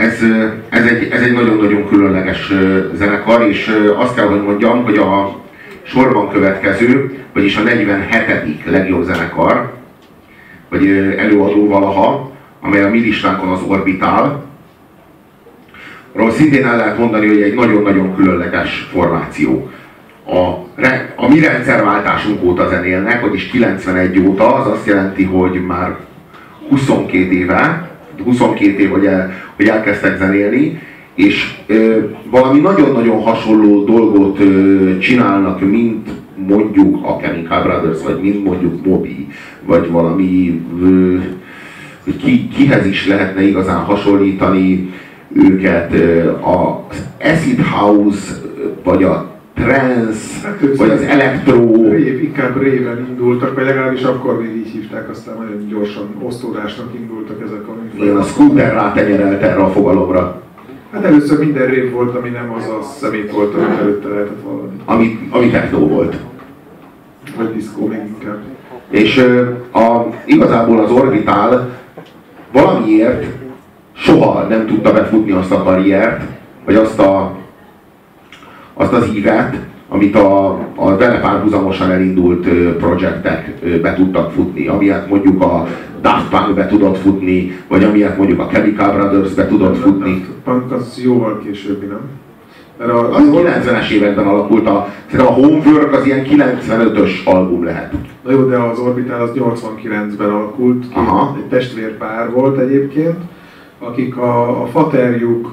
ez, ez, egy, ez egy nagyon-nagyon különleges zenekar, és azt kell, hogy mondjam, hogy a sorban következő, vagyis a 47. legjobb zenekar, vagy előadó valaha, amely a mi listánkon az Orbital, Arról szintén el lehet mondani, hogy egy nagyon-nagyon különleges formáció. A, a mi rendszerváltásunk óta zenélnek, vagyis 91 óta, az azt jelenti, hogy már 22 éve, 22 év, hogy, el, hogy elkezdtek zenélni, és ö, valami nagyon-nagyon hasonló dolgot ö, csinálnak, mint mondjuk a Chemical Brothers, vagy mint mondjuk Moby, vagy valami, ö, ki, kihez is lehetne igazán hasonlítani őket, az Acid House, vagy a trance, hát vagy az elektro. Rév, inkább réven indultak, vagy legalábbis akkor még így hívták, aztán nagyon gyorsan osztódásnak indultak ezek a műfajok. Igen, a scooter rátenyerelte erre a fogalomra. Hát először minden rév volt, ami nem az a szemét volt, amit előtte lehetett valami. Ami, ami techno volt. Vagy diszkó még inkább. És a, igazából az Orbital valamiért soha nem tudta befutni azt a karriert, vagy azt, a, azt az ívet, amit a, a vele párhuzamosan elindult projektek be tudtak futni, amilyet mondjuk a Daft Punk be tudott futni, vagy amilyet mondjuk a Chemical Brothers be tudott futni. Daft Punk az jóval későbbi, nem? Mert a, az, az 90-es években alakult a, a Homework az ilyen 95-ös album lehet. Na jó, de az Orbital az 89-ben alakult, Aha. egy testvérpár volt egyébként, akik a, a faterjuk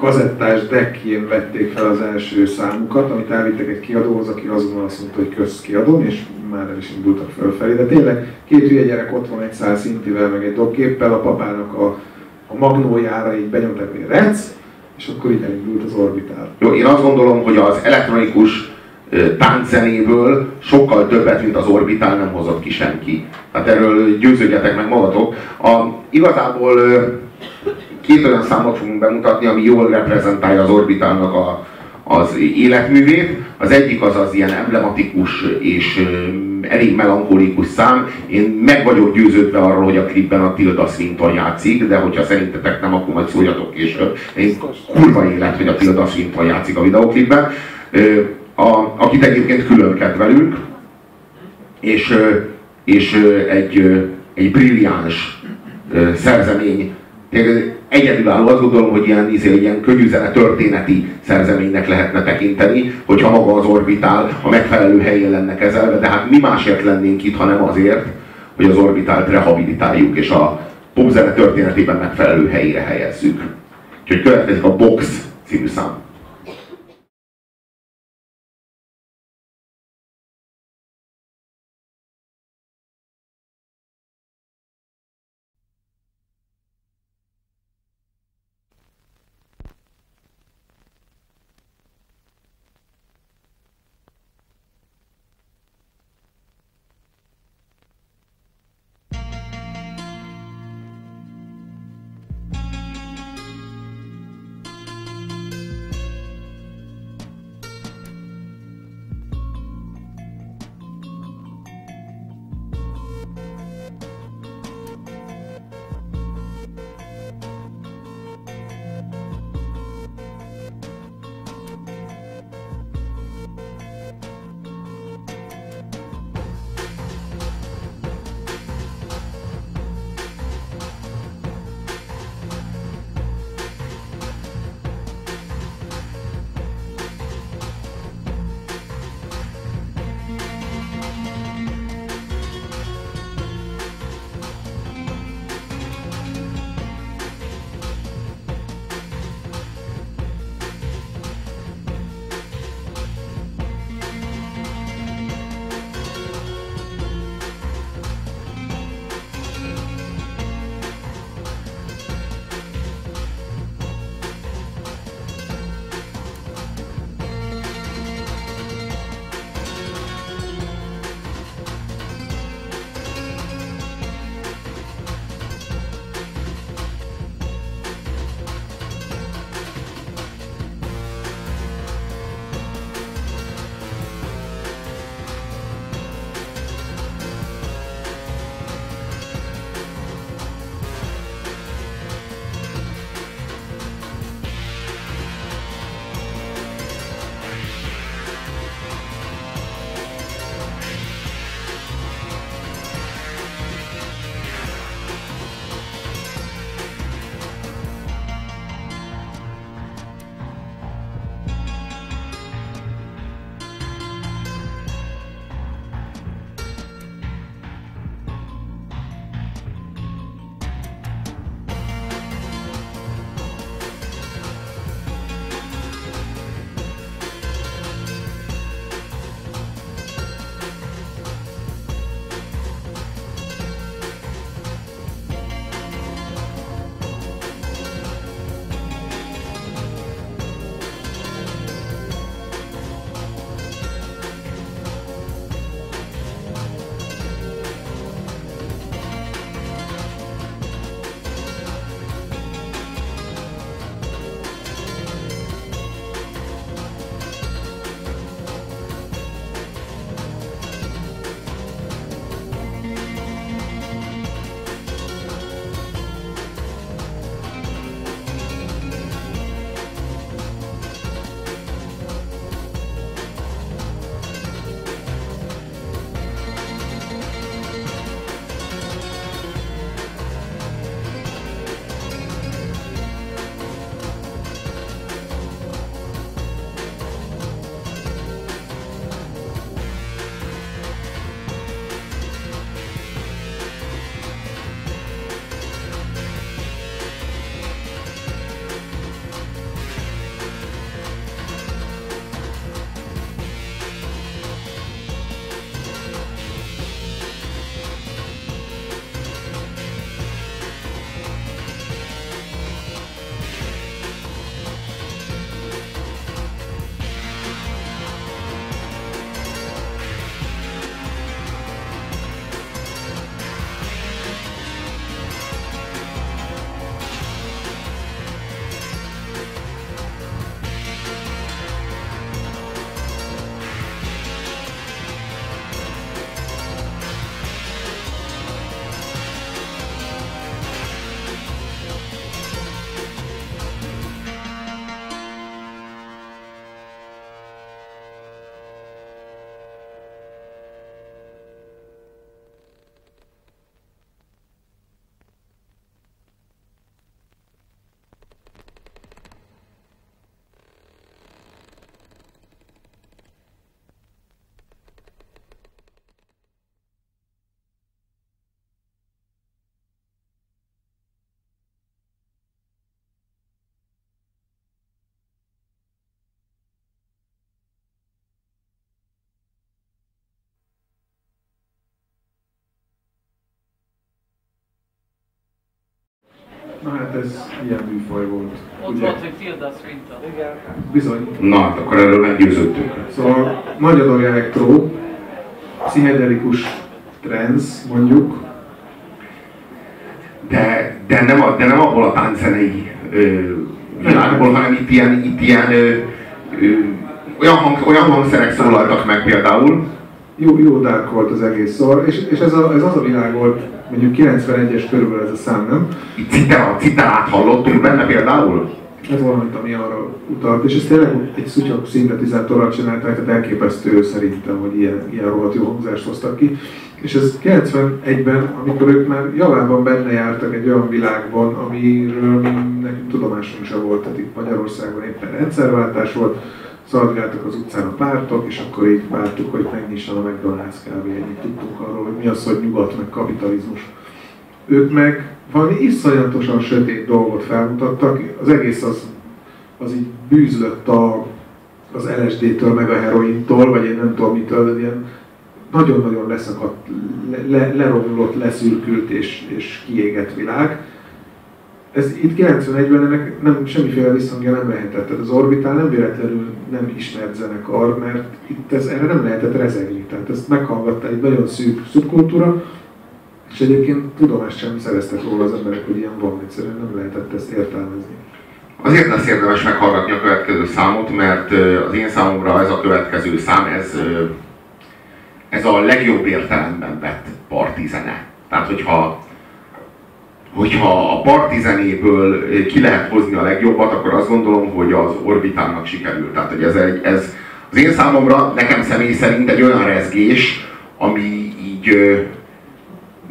kazettás deckjén vették fel az első számukat, amit elvittek egy kiadóhoz, aki azonnal azt mondta, hogy kösz kiadón, és már el is indultak fölfelé. De tényleg két hülye gyerek ott van egy száz szintivel, meg egy dobgéppel, a papának a, a magnójára így benyomtak egy rec, és akkor így elindult az orbitál. Jó, én azt gondolom, hogy az elektronikus tánczenéből sokkal többet, mint az orbitál nem hozott ki senki. Tehát erről győződjetek meg magatok. A, igazából két olyan számot fogunk bemutatni, ami jól reprezentálja az orbitálnak a, az életművét. Az egyik az az ilyen emblematikus és elég melankolikus szám. Én meg vagyok győződve arról, hogy a klipben a Tilda Swinton játszik, de hogyha szerintetek nem, akkor majd szóljatok később. Én kurva élet, hogy a Tilda Swinton játszik a videoklipben a, akit egyébként külön kedvelünk, és, és egy, egy brilliáns szerzemény, egyedülálló, azt gondolom, hogy ilyen, izé, ilyen könnyűzene történeti szerzeménynek lehetne tekinteni, hogyha maga az orbitál a megfelelő helyén lenne kezelve, de hát mi másért lennénk itt, hanem azért, hogy az orbitált rehabilitáljuk, és a popzene történetében megfelelő helyére helyezzük. Úgyhogy következik a Box című szám. Ez ilyen műfaj volt. Ott ugye? volt, hogy Tilda Swinton. Igen. Bizony. Na, hát akkor erről meggyőződtünk. Szóval magyar elektro, pszichedelikus trance mondjuk, De, de, nem, a, de nem abból a tánczenei világból, hanem itt ilyen, itt ilyen ö, ö, olyan, hang, olyan hangszerek szólaltak meg például, jó, jó dark volt az egész szor, és, és ez, a, ez az a világ volt, mondjuk 91-es körül ez a szám, nem? itt citera, citerát hallottunk benne például. Ez valamit, ami arra utalt, és ez tényleg egy szutyok szintetizátorral csinálták, tehát elképesztő szerintem, hogy ilyen, ilyen rohadt jó hangzást hoztak ki. És ez 91-ben, amikor ők már javában benne jártak egy olyan világban, amiről nekünk tudomásunk sem volt, tehát itt Magyarországon éppen rendszerváltás volt, szaladgáltak az utcán a pártok, és akkor így vártuk, hogy megnyisson a McDonald's kb. Ennyit tudtunk arról, hogy mi az, hogy nyugat, meg kapitalizmus. Ők meg valami iszonyatosan sötét dolgot felmutattak, az egész az, az így bűzlött a, az LSD-től, meg a herointól, vagy én nem tudom mitől, de ilyen nagyon-nagyon leszakadt, le, le, leromlott, leszürkült és, és kiégett világ. Ez itt 91-ben ennek nem, semmiféle visszhangja nem lehetett. Tehát az Orbital nem véletlenül nem ismert zenekar, mert itt ez, erre nem lehetett rezegni. Tehát ezt meghallgatta egy nagyon szűk szubkultúra, és egyébként tudomást sem szereztek róla az emberek, hogy ilyen van, egyszerűen nem lehetett ezt értelmezni. Azért lesz érdemes meghallgatni a következő számot, mert az én számomra ez a következő szám, ez, ez a legjobb értelemben vett parti zene. Tehát, hogyha, hogyha a parti zenéből ö, ki lehet hozni a legjobbat, akkor azt gondolom, hogy az Orbitálnak sikerült. Tehát, hogy ez, egy, ez az én számomra, nekem személy szerint egy olyan rezgés, ami így ö,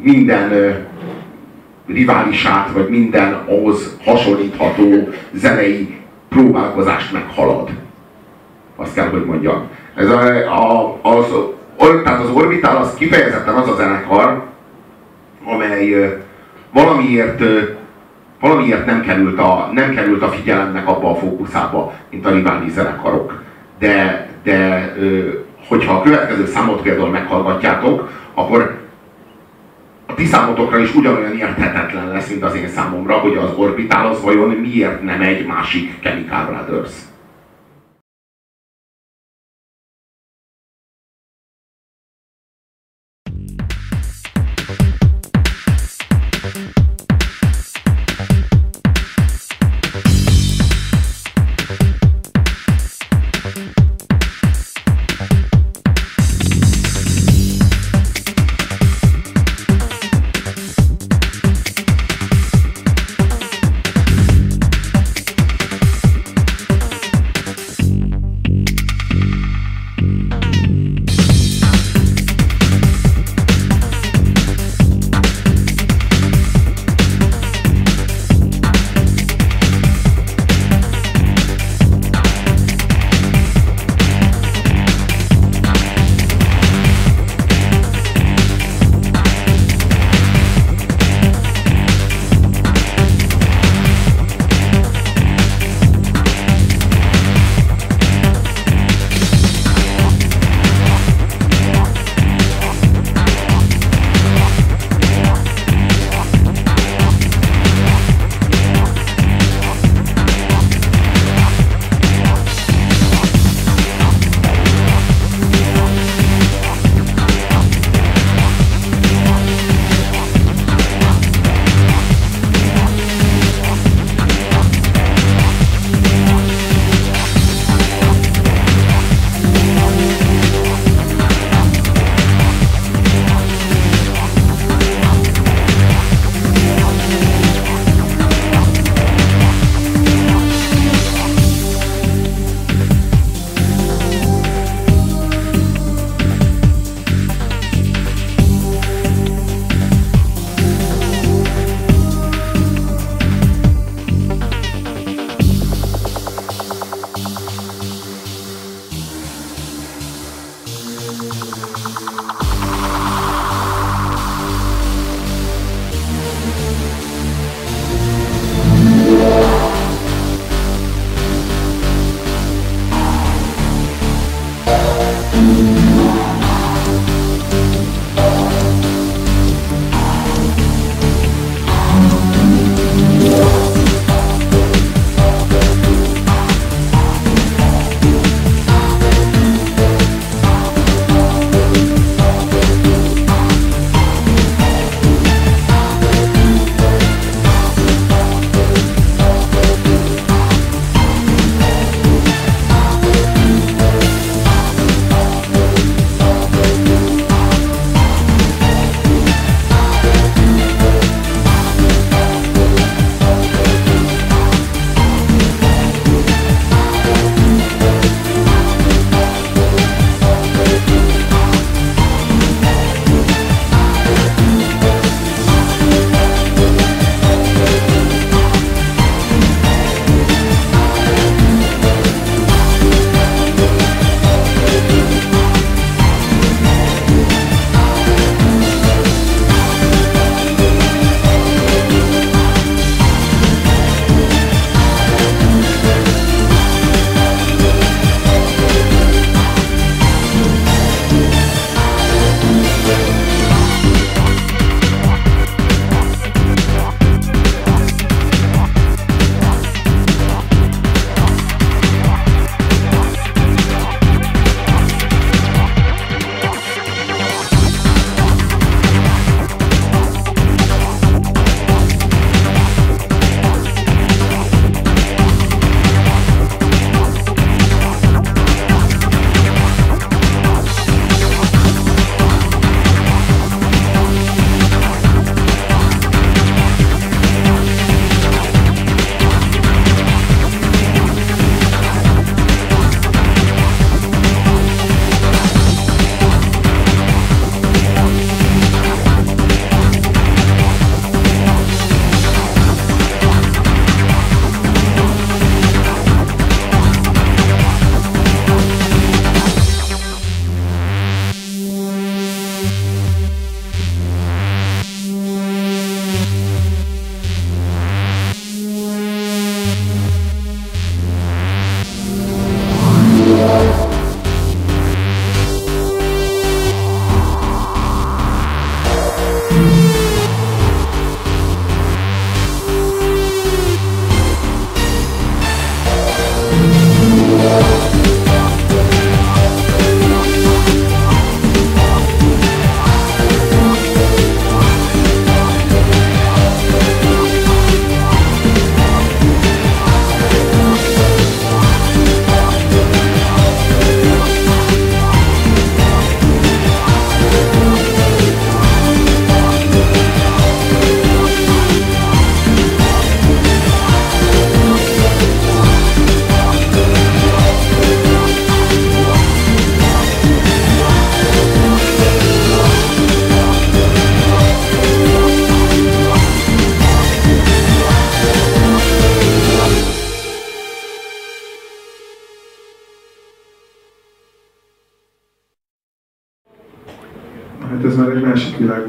minden ö, riválisát, vagy minden ahhoz hasonlítható zenei próbálkozást meghalad. Azt kell, hogy mondjam. Ez a, a, az, tehát az Orbital az kifejezetten az a zenekar, amely valamiért valamiért nem került, a, nem került a figyelemnek abba a fókuszába, mint a rivális zenekarok. De, de hogyha a következő számot például meghallgatjátok, akkor a ti számotokra is ugyanolyan érthetetlen lesz, mint az én számomra, hogy az Orbital az vajon miért nem egy másik Chemical Brothers.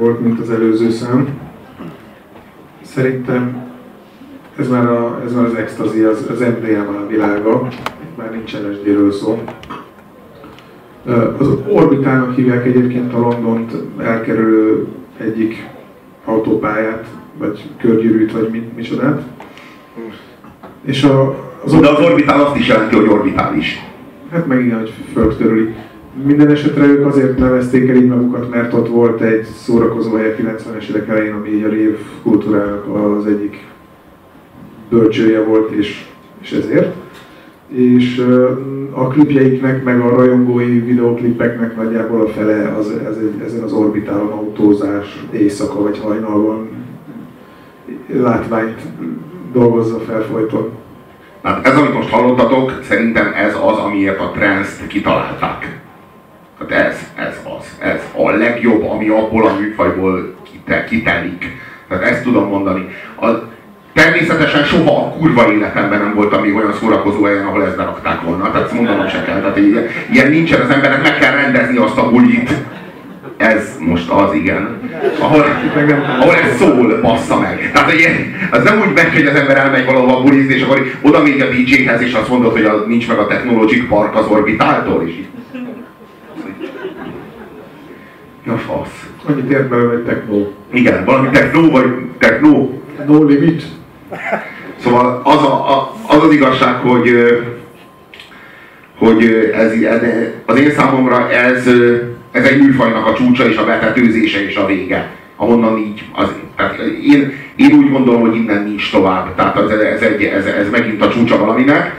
Volt, mint az előző szám. Szerintem ez már, a, ez már az extazi, az, az MDMA világa, itt már nincs LSD-ről szó. Az orbitának hívják egyébként a Londont elkerülő egyik autópályát, vagy körgyűrűt, vagy mit, micsodát. És a, az De az orbitál azt is jelenti, hogy orbitális. Hát meg igen, hogy földkörüli. Minden esetre ők azért nevezték el így magukat, mert ott volt egy szórakozó hely a 90-es évek elején, ami így a rév kultúrának az egyik bölcsője volt, és, és ezért. És a klipjeiknek, meg a rajongói videoklipeknek nagyjából a fele az, ez, ezen az orbitálon autózás éjszaka vagy hajnalban látványt dolgozza fel folyton. Hát ez, amit most hallottatok, szerintem ez az, amiért a trance kitalálták. Hát ez, ez az, ez a legjobb, ami abból a műfajból kitelik. Tehát ezt tudom mondani. A, természetesen soha a kurva életemben nem voltam még olyan szórakozó helyen, ahol ezt berakták volna. Tehát ezt mondanom se kell. Tehát ilyen, ilyen nincsen az embernek, meg kell rendezni azt a bulit. Ez most az, igen. Ahol, ahol ez szól, bassza meg. Tehát ilyen, az nem úgy megy, hogy az ember elmegy valahova bulizni, és akkor oda még a DJ-hez, és azt mondod, hogy a, nincs meg a Technologic Park az orbitáltól, és így Ja, fasz. Annyit ért belőle, hogy techno. Igen, valami techno vagy techno. No limit. Szóval az, a, a, az az igazság, hogy, hogy ez, ez, az én számomra ez, ez egy műfajnak a csúcsa és a betetőzése és a vége. Ahonnan így, az, tehát én, én úgy gondolom, hogy innen nincs tovább. Tehát ez, ez, egy, ez, ez megint a csúcsa valaminek